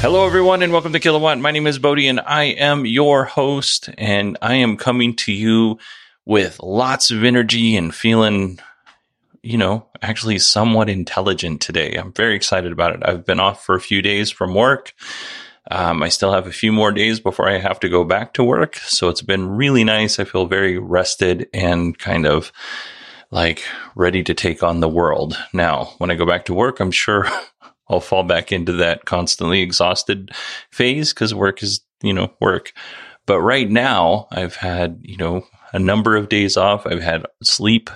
Hello, everyone, and welcome to Kilowatt. My name is Bodie, and I am your host. And I am coming to you with lots of energy and feeling, you know, actually somewhat intelligent today. I'm very excited about it. I've been off for a few days from work. Um, I still have a few more days before I have to go back to work. So it's been really nice. I feel very rested and kind of like ready to take on the world. Now, when I go back to work, I'm sure I'll fall back into that constantly exhausted phase because work is, you know, work. But right now, I've had, you know, a number of days off. I've had sleep.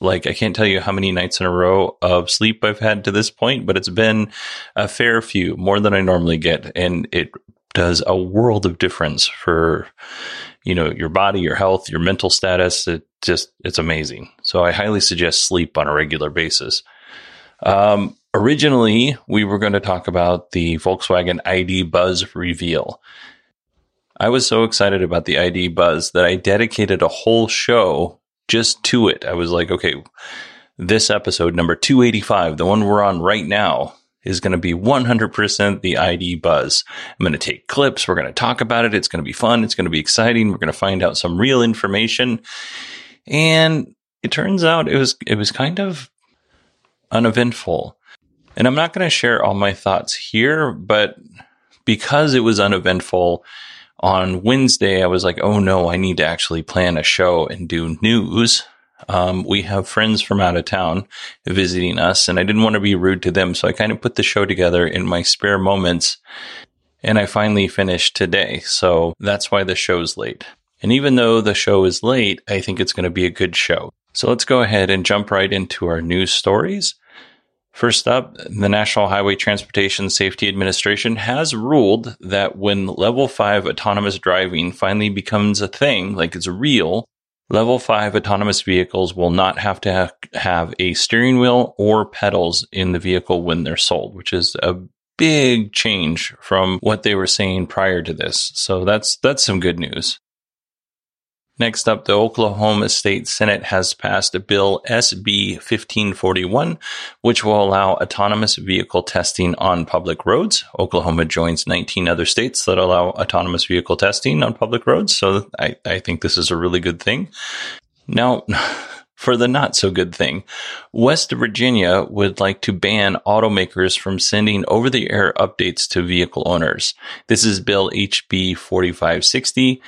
Like, I can't tell you how many nights in a row of sleep I've had to this point, but it's been a fair few, more than I normally get. And it does a world of difference for, you know, your body, your health, your mental status. It just, it's amazing. So I highly suggest sleep on a regular basis. Um, Originally, we were going to talk about the Volkswagen ID Buzz reveal. I was so excited about the ID Buzz that I dedicated a whole show just to it. I was like, okay, this episode, number 285, the one we're on right now, is going to be 100% the ID Buzz. I'm going to take clips. We're going to talk about it. It's going to be fun. It's going to be exciting. We're going to find out some real information. And it turns out it was, it was kind of uneventful. And I'm not going to share all my thoughts here, but because it was uneventful on Wednesday, I was like, oh no, I need to actually plan a show and do news. Um, we have friends from out of town visiting us, and I didn't want to be rude to them. So I kind of put the show together in my spare moments, and I finally finished today. So that's why the show's late. And even though the show is late, I think it's going to be a good show. So let's go ahead and jump right into our news stories. First up, the National Highway Transportation Safety Administration has ruled that when level 5 autonomous driving finally becomes a thing, like it's real, level 5 autonomous vehicles will not have to ha- have a steering wheel or pedals in the vehicle when they're sold, which is a big change from what they were saying prior to this. So that's that's some good news. Next up, the Oklahoma State Senate has passed a bill SB 1541, which will allow autonomous vehicle testing on public roads. Oklahoma joins 19 other states that allow autonomous vehicle testing on public roads. So I, I think this is a really good thing. Now, for the not so good thing, West Virginia would like to ban automakers from sending over the air updates to vehicle owners. This is Bill HB 4560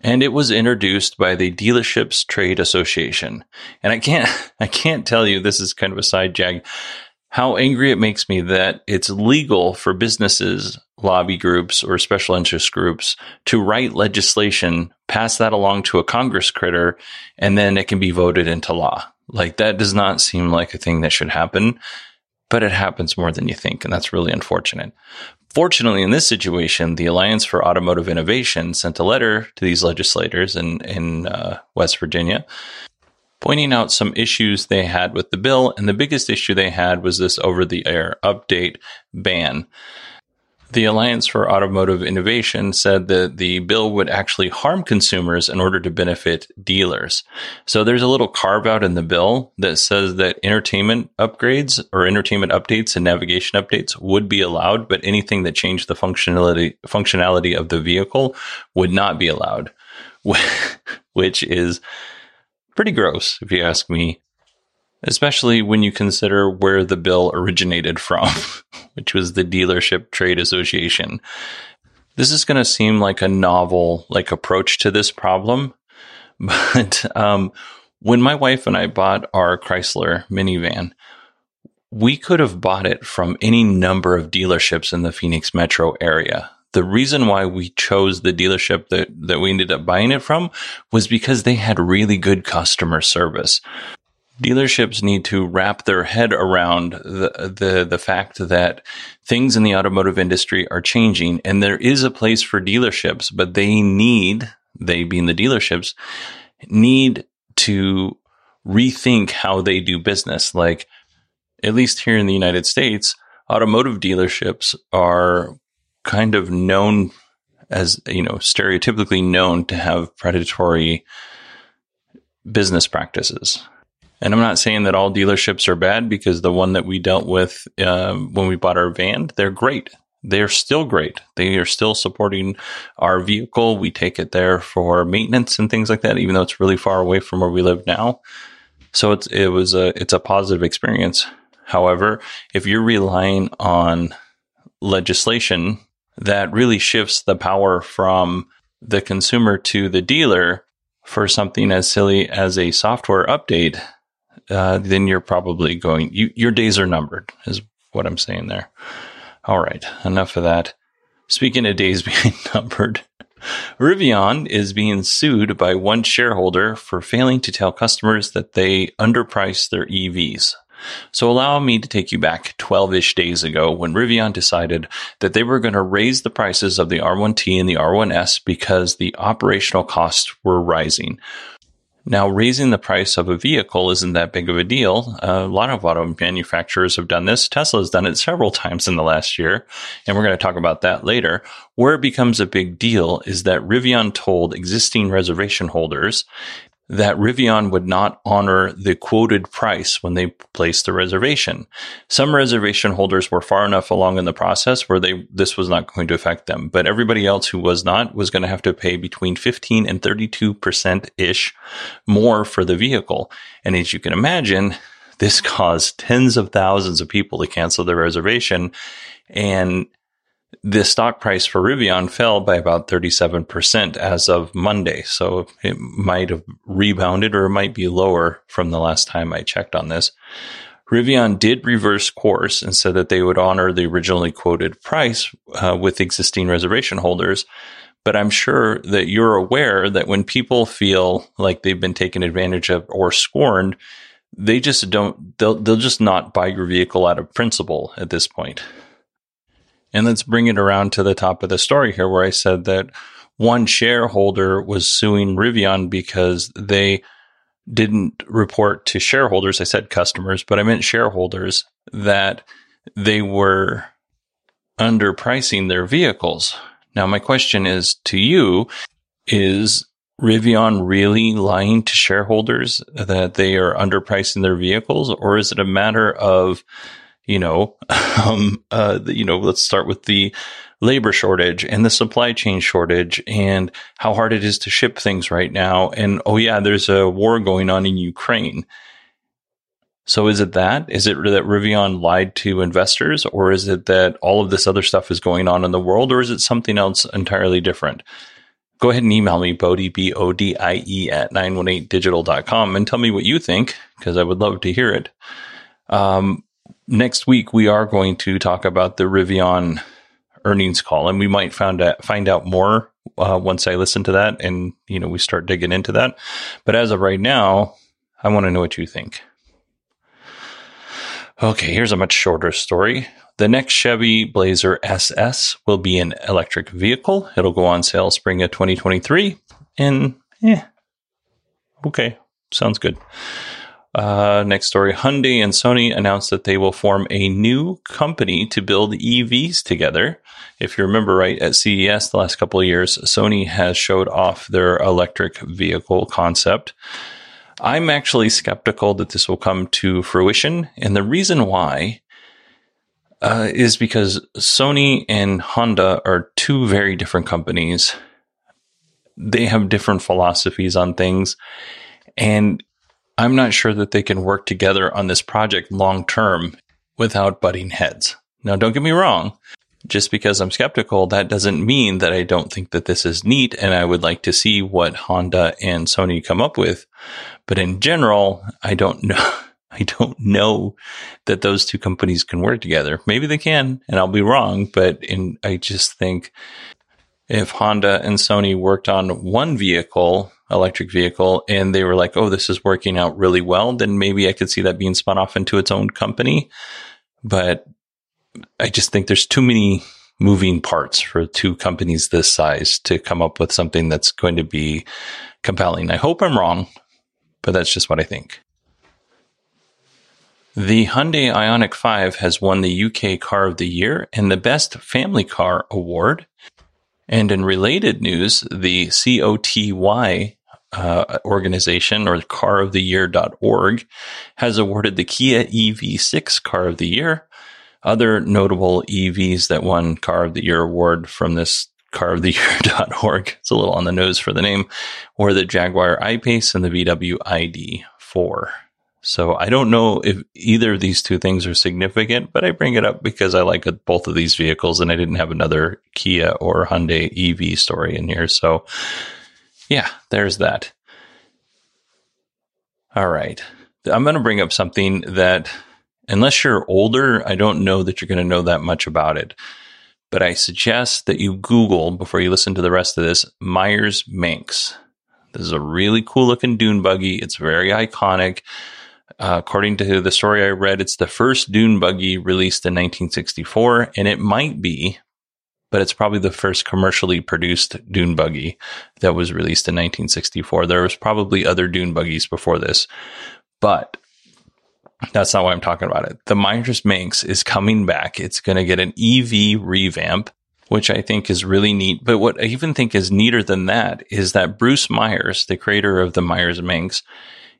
and it was introduced by the Dealerships Trade Association. And I can't, I can't tell you, this is kind of a side jag, how angry it makes me that it's legal for businesses, lobby groups, or special interest groups to write legislation, pass that along to a Congress critter, and then it can be voted into law. Like that does not seem like a thing that should happen. but it happens more than you think, and that's really unfortunate. Fortunately, in this situation, the Alliance for Automotive Innovation sent a letter to these legislators in, in uh, West Virginia pointing out some issues they had with the bill. And the biggest issue they had was this over the air update ban. The Alliance for Automotive Innovation said that the bill would actually harm consumers in order to benefit dealers. So there's a little carve out in the bill that says that entertainment upgrades or entertainment updates and navigation updates would be allowed, but anything that changed the functionality functionality of the vehicle would not be allowed, which is pretty gross if you ask me especially when you consider where the bill originated from, which was the Dealership Trade Association. This is going to seem like a novel like approach to this problem, but um, when my wife and I bought our Chrysler minivan, we could have bought it from any number of dealerships in the Phoenix metro area. The reason why we chose the dealership that, that we ended up buying it from was because they had really good customer service dealerships need to wrap their head around the, the the fact that things in the automotive industry are changing and there is a place for dealerships but they need they being the dealerships need to rethink how they do business. Like at least here in the United States automotive dealerships are kind of known as you know stereotypically known to have predatory business practices and I'm not saying that all dealerships are bad because the one that we dealt with um, when we bought our van, they're great. They're still great. They are still supporting our vehicle. We take it there for maintenance and things like that, even though it's really far away from where we live now. So it's it was a it's a positive experience. However, if you're relying on legislation that really shifts the power from the consumer to the dealer for something as silly as a software update, uh, then you're probably going, you, your days are numbered, is what I'm saying there. All right, enough of that. Speaking of days being numbered, Rivian is being sued by one shareholder for failing to tell customers that they underpriced their EVs. So allow me to take you back 12 ish days ago when Rivian decided that they were going to raise the prices of the R1T and the R1S because the operational costs were rising. Now, raising the price of a vehicle isn't that big of a deal. A lot of auto manufacturers have done this. Tesla has done it several times in the last year, and we're going to talk about that later. Where it becomes a big deal is that Rivian told existing reservation holders that Rivian would not honor the quoted price when they placed the reservation. Some reservation holders were far enough along in the process where they this was not going to affect them, but everybody else who was not was going to have to pay between 15 and 32% ish more for the vehicle. And as you can imagine, this caused tens of thousands of people to cancel their reservation and the stock price for Rivian fell by about 37% as of Monday. So it might have rebounded or it might be lower from the last time I checked on this. Rivian did reverse course and said that they would honor the originally quoted price uh, with existing reservation holders. But I'm sure that you're aware that when people feel like they've been taken advantage of or scorned, they just don't, they'll, they'll just not buy your vehicle out of principle at this point. And let's bring it around to the top of the story here, where I said that one shareholder was suing Rivian because they didn't report to shareholders. I said customers, but I meant shareholders that they were underpricing their vehicles. Now, my question is to you is Rivian really lying to shareholders that they are underpricing their vehicles, or is it a matter of you know, um, uh, you know, let's start with the labor shortage and the supply chain shortage and how hard it is to ship things right now. And oh yeah, there's a war going on in Ukraine. So is it that? Is it that Rivian lied to investors or is it that all of this other stuff is going on in the world or is it something else entirely different? Go ahead and email me, Bodie, B-O-D-I-E at 918digital.com and tell me what you think because I would love to hear it. Um, next week we are going to talk about the Rivian earnings call, and we might find out find out more uh, once I listen to that, and you know we start digging into that. But as of right now, I want to know what you think. Okay, here's a much shorter story. The next Chevy Blazer SS will be an electric vehicle. It'll go on sale spring of 2023. And, eh, okay, sounds good. Uh, next story Hyundai and Sony announced that they will form a new company to build EVs together. If you remember right, at CES the last couple of years, Sony has showed off their electric vehicle concept. I'm actually skeptical that this will come to fruition. And the reason why uh, is because Sony and Honda are two very different companies. They have different philosophies on things. And I'm not sure that they can work together on this project long term without butting heads. Now, don't get me wrong. Just because I'm skeptical, that doesn't mean that I don't think that this is neat and I would like to see what Honda and Sony come up with. But in general, I don't know. I don't know that those two companies can work together. Maybe they can, and I'll be wrong, but in, I just think if Honda and Sony worked on one vehicle, electric vehicle, and they were like, oh, this is working out really well, then maybe I could see that being spun off into its own company. But I just think there's too many moving parts for two companies this size to come up with something that's going to be compelling. I hope I'm wrong, but that's just what I think. The Hyundai Ioniq 5 has won the UK Car of the Year and the Best Family Car Award. And in related news, the COTY uh, organization or caroftheyear.org has awarded the Kia EV6 Car of the Year. Other notable EVs that won Car of the Year award from this caroftheyear.org, it's a little on the nose for the name, were the Jaguar I-Pace and the VW ID4. So I don't know if either of these two things are significant, but I bring it up because I like both of these vehicles and I didn't have another Kia or Hyundai EV story in here. So yeah, there's that. All right. I'm going to bring up something that unless you're older, I don't know that you're going to know that much about it. But I suggest that you Google before you listen to the rest of this Myers Manx. This is a really cool looking dune buggy. It's very iconic. Uh, according to the story I read, it's the first dune buggy released in 1964, and it might be, but it's probably the first commercially produced dune buggy that was released in 1964. There was probably other dune buggies before this, but that's not why I'm talking about it. The Myers Manx is coming back. It's going to get an EV revamp, which I think is really neat. But what I even think is neater than that is that Bruce Myers, the creator of the Myers Manx,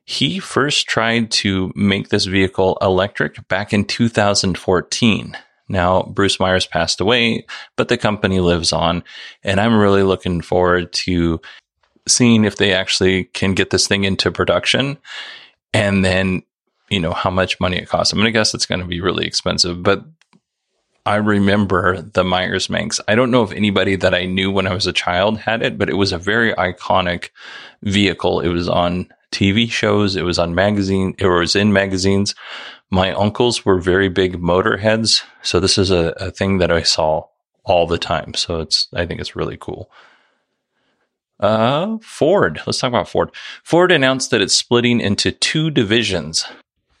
he first tried to make this vehicle electric back in 2014. Now, Bruce Myers passed away, but the company lives on. And I'm really looking forward to seeing if they actually can get this thing into production and then, you know, how much money it costs. I'm going to guess it's going to be really expensive, but I remember the Myers Manx. I don't know if anybody that I knew when I was a child had it, but it was a very iconic vehicle. It was on TV shows. It was on magazine. It was in magazines. My uncles were very big motorheads. So this is a, a thing that I saw all the time. So it's, I think it's really cool. Uh, Ford. Let's talk about Ford. Ford announced that it's splitting into two divisions.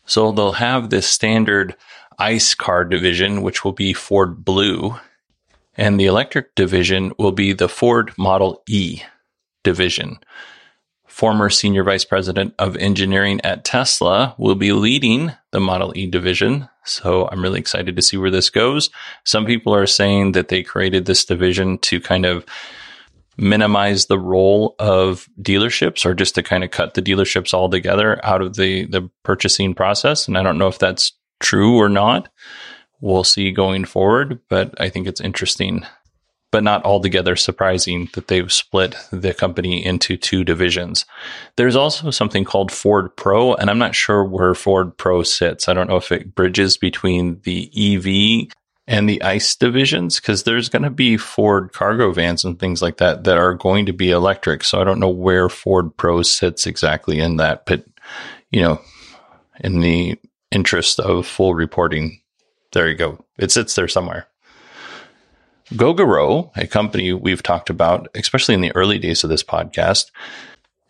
So they'll have this standard ICE car division, which will be Ford Blue, and the electric division will be the Ford Model E division former senior vice president of engineering at Tesla, will be leading the Model E division. So I'm really excited to see where this goes. Some people are saying that they created this division to kind of minimize the role of dealerships or just to kind of cut the dealerships altogether out of the, the purchasing process. And I don't know if that's true or not. We'll see going forward, but I think it's interesting but not altogether surprising that they've split the company into two divisions. There's also something called Ford Pro, and I'm not sure where Ford Pro sits. I don't know if it bridges between the EV and the ICE divisions because there's going to be Ford cargo vans and things like that that are going to be electric. So I don't know where Ford Pro sits exactly in that, but you know, in the interest of full reporting, there you go. It sits there somewhere. Gogoro, a company we've talked about, especially in the early days of this podcast.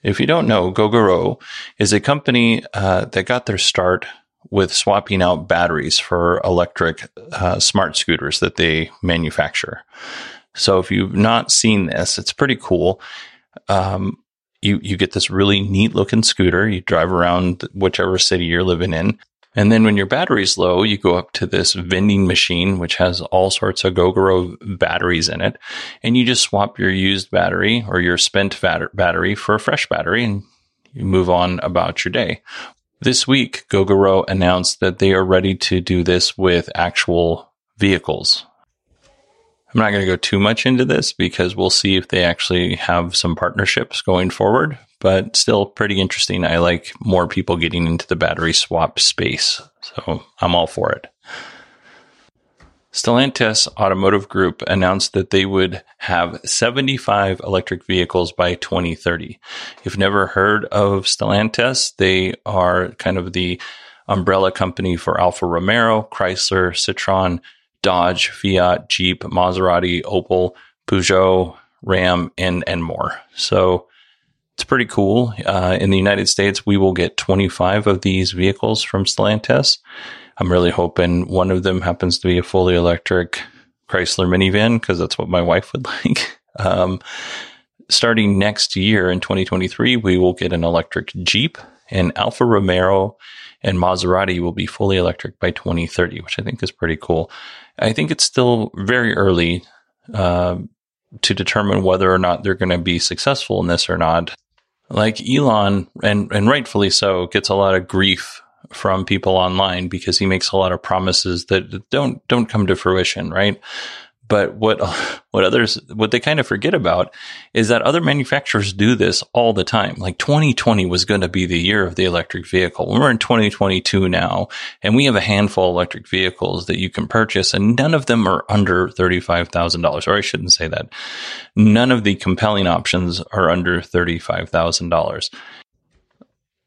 If you don't know, Gogoro is a company uh, that got their start with swapping out batteries for electric uh, smart scooters that they manufacture. So if you've not seen this, it's pretty cool. Um, you you get this really neat looking scooter. You drive around whichever city you're living in, and then when your battery's low, you go up to this vending machine, which has all sorts of Gogoro batteries in it, and you just swap your used battery or your spent battery for a fresh battery, and you move on about your day. This week, Gogoro announced that they are ready to do this with actual vehicles. I'm not going to go too much into this because we'll see if they actually have some partnerships going forward, but still pretty interesting. I like more people getting into the battery swap space. So I'm all for it. Stellantis Automotive Group announced that they would have 75 electric vehicles by 2030. If you've never heard of Stellantis, they are kind of the umbrella company for Alfa Romeo, Chrysler, Citroen, Dodge, Fiat, Jeep, Maserati, Opel, Peugeot, Ram, and and more. So it's pretty cool. Uh, in the United States, we will get 25 of these vehicles from Stellantis. I'm really hoping one of them happens to be a fully electric Chrysler minivan because that's what my wife would like. Um, starting next year in 2023, we will get an electric Jeep and Alfa Romeo and Maserati will be fully electric by 2030, which I think is pretty cool. I think it's still very early uh, to determine whether or not they're going to be successful in this or not. Like Elon, and and rightfully so, gets a lot of grief from people online because he makes a lot of promises that don't don't come to fruition, right? But what what others what they kind of forget about is that other manufacturers do this all the time. Like 2020 was going to be the year of the electric vehicle. We're in 2022 now, and we have a handful of electric vehicles that you can purchase, and none of them are under thirty-five thousand dollars. Or I shouldn't say that. None of the compelling options are under thirty-five thousand dollars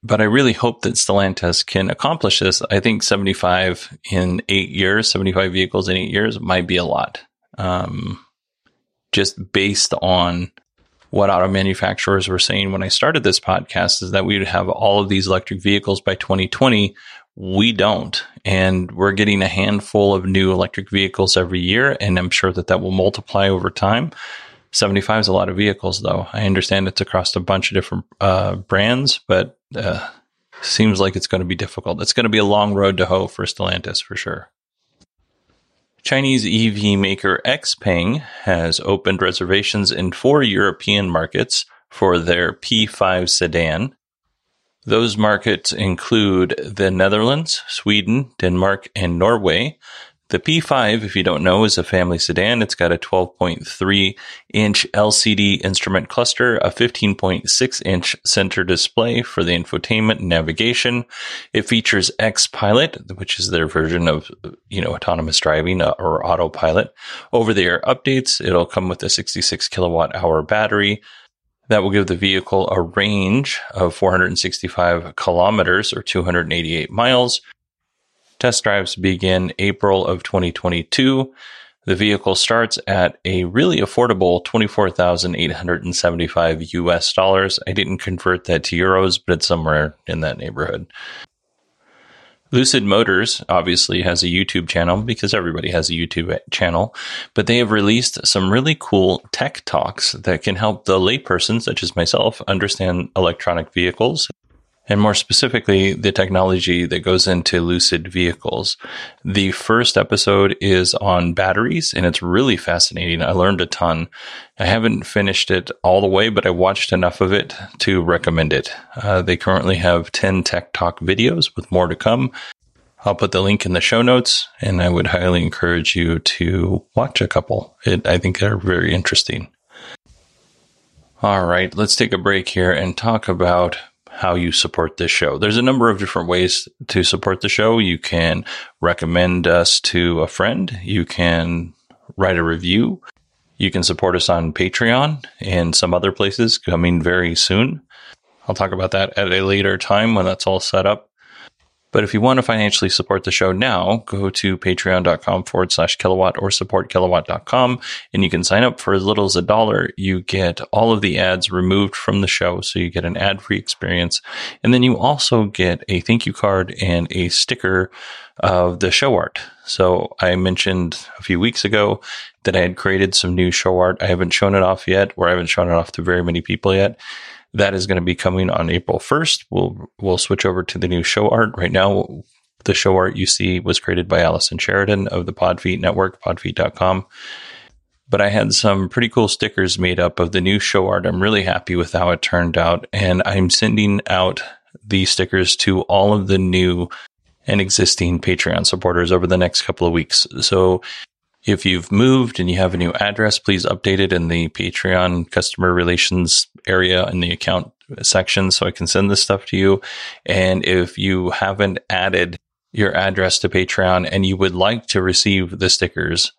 but I really hope that Stellantis can accomplish this. I think 75 in eight years, 75 vehicles in eight years might be a lot um, just based on what auto manufacturers were saying when I started this podcast is that we would have all of these electric vehicles by 2020. We don't. And we're getting a handful of new electric vehicles every year. And I'm sure that that will multiply over time. 75 is a lot of vehicles, though. I understand it's across a bunch of different uh, brands, but uh, seems like it's going to be difficult. It's going to be a long road to hoe for Stellantis for sure. Chinese EV maker XPeng has opened reservations in four European markets for their P5 sedan. Those markets include the Netherlands, Sweden, Denmark, and Norway, the P5, if you don't know, is a family sedan. It's got a 12.3 inch LCD instrument cluster, a 15.6 inch center display for the infotainment and navigation. It features X Pilot, which is their version of, you know, autonomous driving uh, or autopilot. Over the air updates, it'll come with a 66 kilowatt hour battery. That will give the vehicle a range of 465 kilometers or 288 miles Test drives begin April of 2022. The vehicle starts at a really affordable 24,875 US dollars. I didn't convert that to euros, but it's somewhere in that neighborhood. Lucid Motors obviously has a YouTube channel because everybody has a YouTube channel, but they have released some really cool tech talks that can help the layperson, such as myself, understand electronic vehicles and more specifically, the technology that goes into Lucid vehicles. The first episode is on batteries, and it's really fascinating. I learned a ton. I haven't finished it all the way, but I watched enough of it to recommend it. Uh, they currently have 10 Tech Talk videos with more to come. I'll put the link in the show notes, and I would highly encourage you to watch a couple. It, I think they're very interesting. All right, let's take a break here and talk about how you support this show. There's a number of different ways to support the show. You can recommend us to a friend. You can write a review. You can support us on Patreon and some other places coming very soon. I'll talk about that at a later time when that's all set up. But if you want to financially support the show now, go to patreon.com forward slash kilowatt or supportkilowatt.com and you can sign up for as little as a dollar. You get all of the ads removed from the show. So you get an ad free experience. And then you also get a thank you card and a sticker of the show art. So I mentioned a few weeks ago that I had created some new show art. I haven't shown it off yet, or I haven't shown it off to very many people yet. That is going to be coming on April 1st. We'll, we'll switch over to the new show art. Right now, the show art you see was created by Allison Sheridan of the Podfeet Network, podfeet.com. But I had some pretty cool stickers made up of the new show art. I'm really happy with how it turned out. And I'm sending out these stickers to all of the new and existing Patreon supporters over the next couple of weeks. So if you've moved and you have a new address, please update it in the Patreon customer relations area in the account section so I can send this stuff to you. And if you haven't added your address to Patreon and you would like to receive the stickers,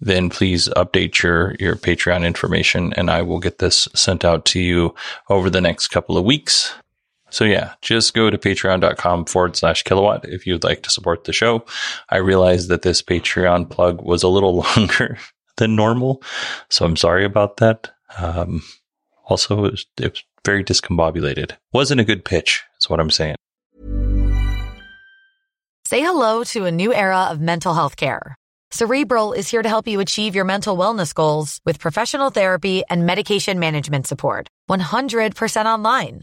then please update your, your Patreon information and I will get this sent out to you over the next couple of weeks. So yeah, just go to patreon.com forward slash kilowatt if you'd like to support the show. I realized that this Patreon plug was a little longer than normal. So I'm sorry about that. Um, also, it was, it was very discombobulated. Wasn't a good pitch, is what I'm saying. Say hello to a new era of mental health care. Cerebral is here to help you achieve your mental wellness goals with professional therapy and medication management support. 100% online.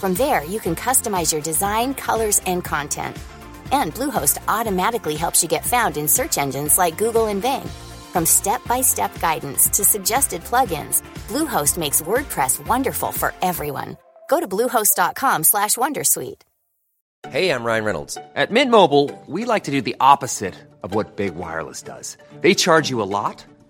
From there, you can customize your design, colors, and content. And Bluehost automatically helps you get found in search engines like Google and Bing. From step-by-step guidance to suggested plugins, Bluehost makes WordPress wonderful for everyone. Go to bluehost.com/wondersuite. Hey, I'm Ryan Reynolds. At Mint Mobile, we like to do the opposite of what Big Wireless does. They charge you a lot,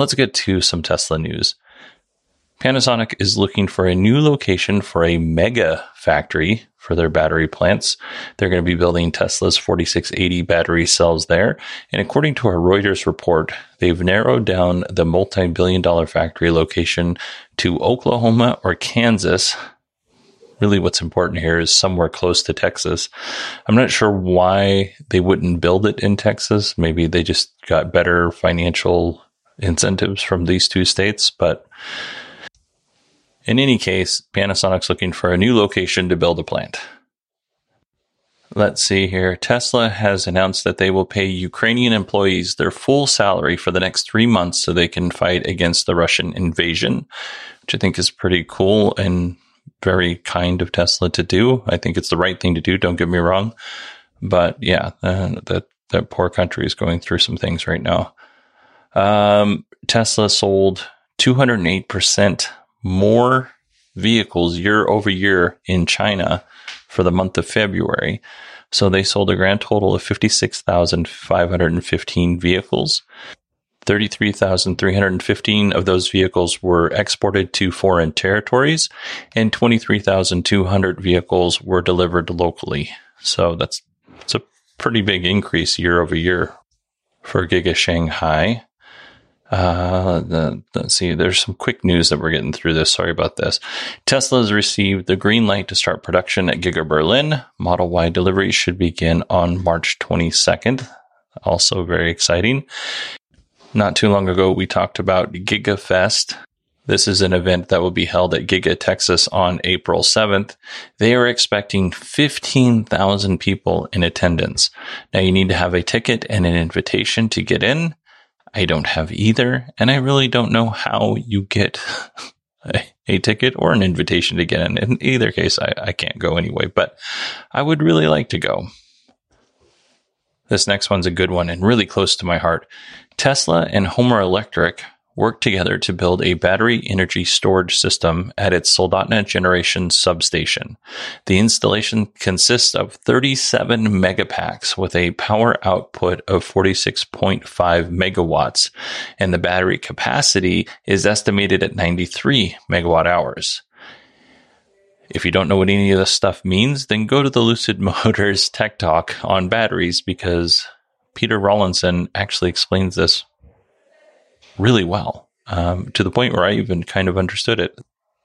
Let's get to some Tesla news. Panasonic is looking for a new location for a mega factory for their battery plants. They're going to be building Tesla's 4680 battery cells there. And according to a Reuters report, they've narrowed down the multi billion dollar factory location to Oklahoma or Kansas. Really, what's important here is somewhere close to Texas. I'm not sure why they wouldn't build it in Texas. Maybe they just got better financial incentives from these two states, but in any case, Panasonic's looking for a new location to build a plant. Let's see here. Tesla has announced that they will pay Ukrainian employees their full salary for the next three months so they can fight against the Russian invasion, which I think is pretty cool and very kind of Tesla to do. I think it's the right thing to do. Don't get me wrong. But yeah, uh, that, that poor country is going through some things right now. Um, Tesla sold 208% more vehicles year over year in China for the month of February. So they sold a grand total of 56,515 vehicles. 33,315 of those vehicles were exported to foreign territories and 23,200 vehicles were delivered locally. So that's, it's a pretty big increase year over year for Giga Shanghai. Uh, the, let's see. There's some quick news that we're getting through this. Sorry about this. Tesla has received the green light to start production at Giga Berlin. Model Y deliveries should begin on March 22nd. Also very exciting. Not too long ago, we talked about Giga Fest. This is an event that will be held at Giga Texas on April 7th. They are expecting 15,000 people in attendance. Now you need to have a ticket and an invitation to get in. I don't have either, and I really don't know how you get a, a ticket or an invitation to get in. In either case, I, I can't go anyway, but I would really like to go. This next one's a good one and really close to my heart. Tesla and Homer Electric worked together to build a battery energy storage system at its Soldotna generation substation. The installation consists of 37 megapacks with a power output of 46.5 megawatts, and the battery capacity is estimated at 93 megawatt hours. If you don't know what any of this stuff means, then go to the Lucid Motors Tech Talk on batteries because Peter Rawlinson actually explains this really well um, to the point where I even kind of understood it.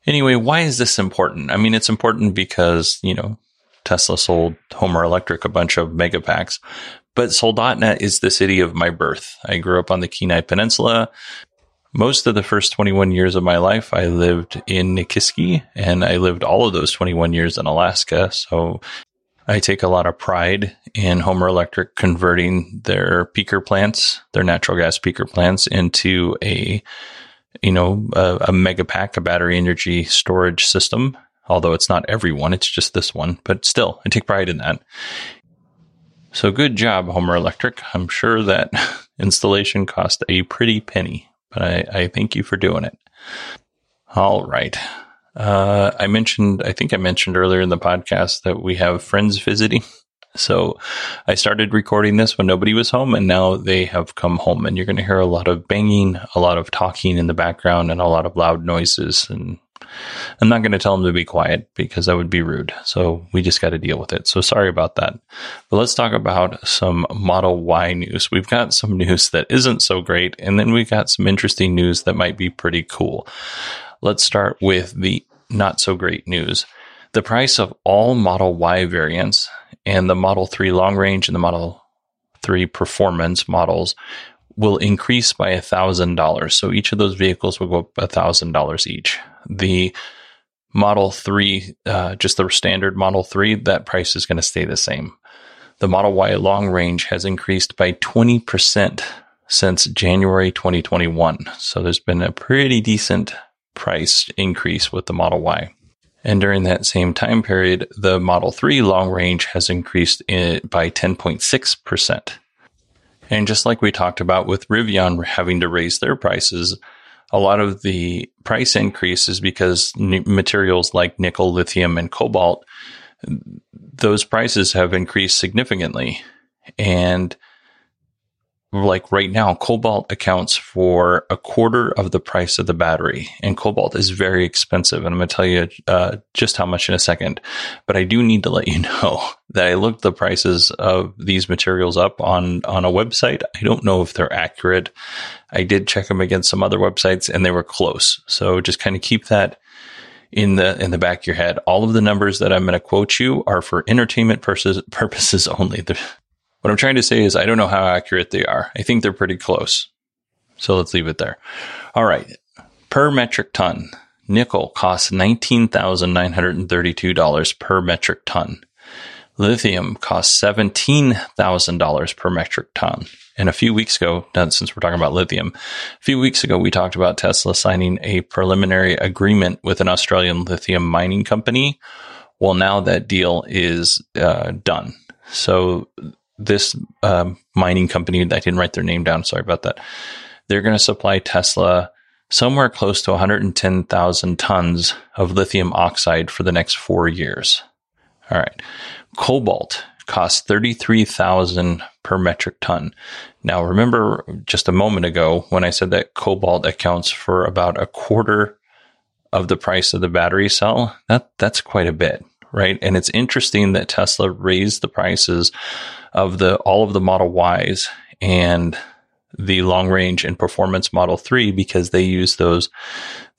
Anyway, why is this important? I mean, it's important because, you know, Tesla sold Homer Electric a bunch of megapacks, but Soldotna is the city of my birth. I grew up on the Kenai Peninsula. Most of the first 21 years of my life, I lived in Nikiski and I lived all of those 21 years in Alaska. So I take a lot of pride in Homer Electric converting their peaker plants, their natural gas peaker plants into a, you know, a, a mega pack, a battery energy storage system. Although it's not every one, it's just this one, but still, I take pride in that. So good job, Homer Electric. I'm sure that installation cost a pretty penny, but I, I thank you for doing it. All right. Uh, I mentioned, I think I mentioned earlier in the podcast that we have friends visiting. So I started recording this when nobody was home and now they have come home and you're going to hear a lot of banging, a lot of talking in the background and a lot of loud noises. And I'm not going to tell them to be quiet because that would be rude. So we just got to deal with it. So sorry about that. But let's talk about some Model Y news. We've got some news that isn't so great. And then we've got some interesting news that might be pretty cool. Let's start with the not so great news. The price of all Model Y variants and the Model 3 long range and the Model 3 performance models will increase by $1,000. So each of those vehicles will go up $1,000 each. The Model 3, uh, just the standard Model 3, that price is going to stay the same. The Model Y long range has increased by 20% since January 2021. So there's been a pretty decent price increase with the Model Y. And during that same time period, the Model 3 long range has increased by 10.6%. And just like we talked about with Rivian having to raise their prices, a lot of the price increase is because materials like nickel, lithium, and cobalt, those prices have increased significantly. And like right now, cobalt accounts for a quarter of the price of the battery, and cobalt is very expensive. And I'm going to tell you uh, just how much in a second. But I do need to let you know that I looked the prices of these materials up on on a website. I don't know if they're accurate. I did check them against some other websites, and they were close. So just kind of keep that in the in the back of your head. All of the numbers that I'm going to quote you are for entertainment purposes purposes only. They're, what I'm trying to say is I don't know how accurate they are. I think they're pretty close. So let's leave it there. All right. Per metric ton, nickel costs $19,932 per metric ton. Lithium costs $17,000 per metric ton. And a few weeks ago, since we're talking about lithium, a few weeks ago, we talked about Tesla signing a preliminary agreement with an Australian lithium mining company. Well, now that deal is uh, done. So this um, mining company, I didn't write their name down. Sorry about that. They're going to supply Tesla somewhere close to 110,000 tons of lithium oxide for the next four years. All right. Cobalt costs 33,000 per metric ton. Now remember just a moment ago when I said that cobalt accounts for about a quarter of the price of the battery cell. That that's quite a bit, right? And it's interesting that Tesla raised the prices of the all of the Model Ys and the long range and performance Model 3 because they use those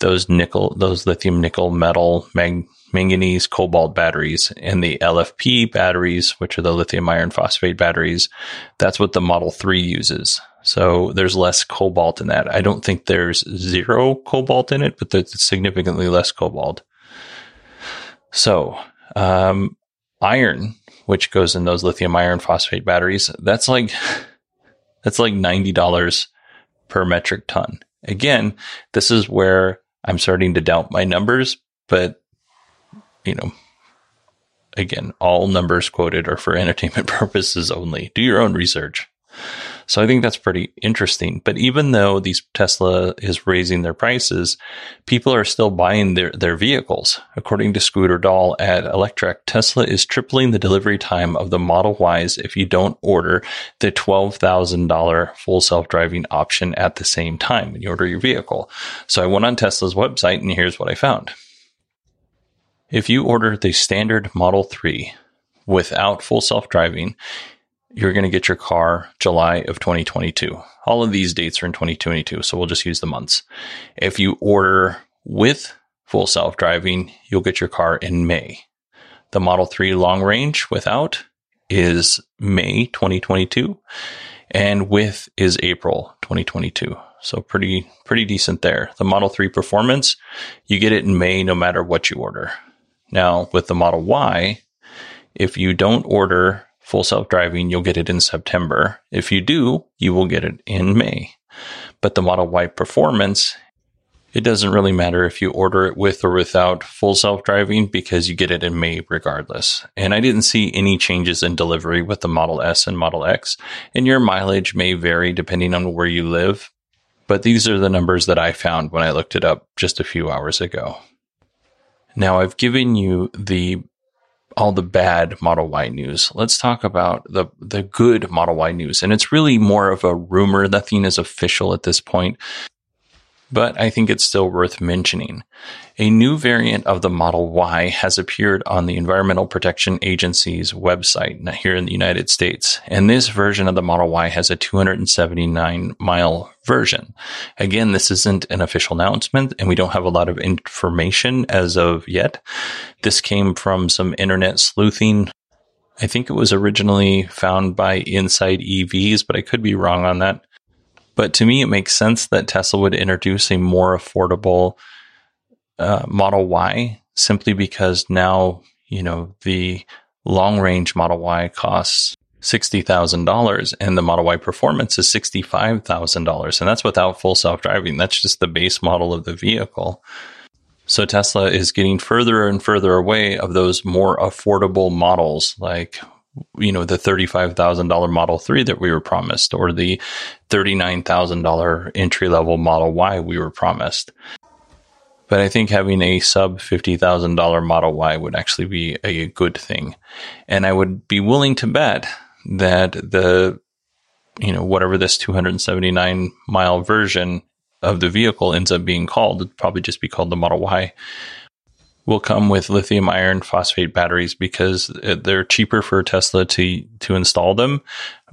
those nickel those lithium nickel metal mag, manganese cobalt batteries and the LFP batteries which are the lithium iron phosphate batteries. That's what the Model 3 uses. So there's less cobalt in that. I don't think there's zero cobalt in it but there's significantly less cobalt. So um, iron which goes in those lithium iron phosphate batteries that's like that's like $90 per metric ton. Again, this is where I'm starting to doubt my numbers, but you know, again, all numbers quoted are for entertainment purposes only. Do your own research. So I think that's pretty interesting. But even though these Tesla is raising their prices, people are still buying their, their vehicles. According to Scooter Doll at Electrek, Tesla is tripling the delivery time of the Model Ys if you don't order the $12,000 full self-driving option at the same time when you order your vehicle. So I went on Tesla's website and here's what I found. If you order the standard Model 3 without full self-driving, you're going to get your car July of 2022. All of these dates are in 2022, so we'll just use the months. If you order with full self driving, you'll get your car in May. The Model 3 long range without is May 2022 and with is April 2022. So pretty pretty decent there. The Model 3 performance, you get it in May no matter what you order. Now, with the Model Y, if you don't order full self driving, you'll get it in September. If you do, you will get it in May. But the Model Y performance, it doesn't really matter if you order it with or without full self driving because you get it in May regardless. And I didn't see any changes in delivery with the Model S and Model X. And your mileage may vary depending on where you live. But these are the numbers that I found when I looked it up just a few hours ago. Now I've given you the all the bad Model Y news. Let's talk about the the good Model Y news. And it's really more of a rumor. Nothing is official at this point but I think it's still worth mentioning. A new variant of the Model Y has appeared on the Environmental Protection Agency's website here in the United States. And this version of the Model Y has a 279 mile version. Again, this isn't an official announcement and we don't have a lot of information as of yet. This came from some internet sleuthing. I think it was originally found by Inside EVs, but I could be wrong on that. But to me, it makes sense that Tesla would introduce a more affordable uh, Model Y simply because now, you know, the long range Model Y costs $60,000 and the Model Y Performance is $65,000. And that's without full self driving. That's just the base model of the vehicle. So Tesla is getting further and further away of those more affordable models like you know, the $35,000 Model 3 that we were promised or the $39,000 entry level Model Y we were promised. But I think having a sub $50,000 Model Y would actually be a good thing. And I would be willing to bet that the, you know, whatever this 279 mile version of the vehicle ends up being called, it'd probably just be called the Model Y will come with lithium iron phosphate batteries because they're cheaper for Tesla to to install them.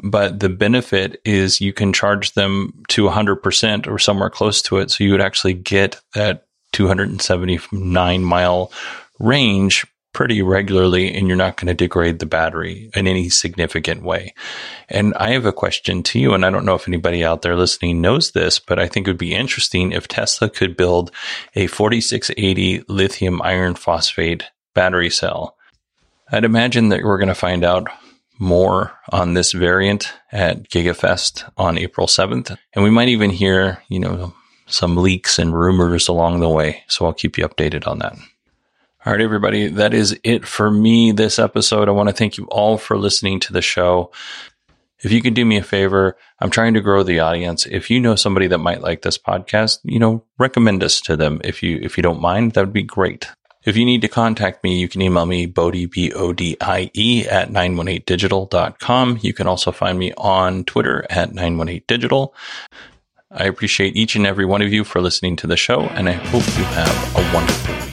But the benefit is you can charge them to 100% or somewhere close to it. So you would actually get that 279 mile range pretty regularly and you're not going to degrade the battery in any significant way. And I have a question to you, and I don't know if anybody out there listening knows this, but I think it would be interesting if Tesla could build a 4680 lithium iron phosphate battery cell. I'd imagine that we're going to find out more on this variant at GigaFest on April 7th. And we might even hear, you know, some leaks and rumors along the way. So I'll keep you updated on that. All right, everybody, that is it for me this episode. I want to thank you all for listening to the show. if you could do me a favor, I'm trying to grow the audience. If you know somebody that might like this podcast, you know, recommend us to them if you if you don't mind. That would be great. If you need to contact me, you can email me Bodie B O D I E at 918digital.com. You can also find me on Twitter at 918digital. I appreciate each and every one of you for listening to the show, and I hope you have a wonderful week.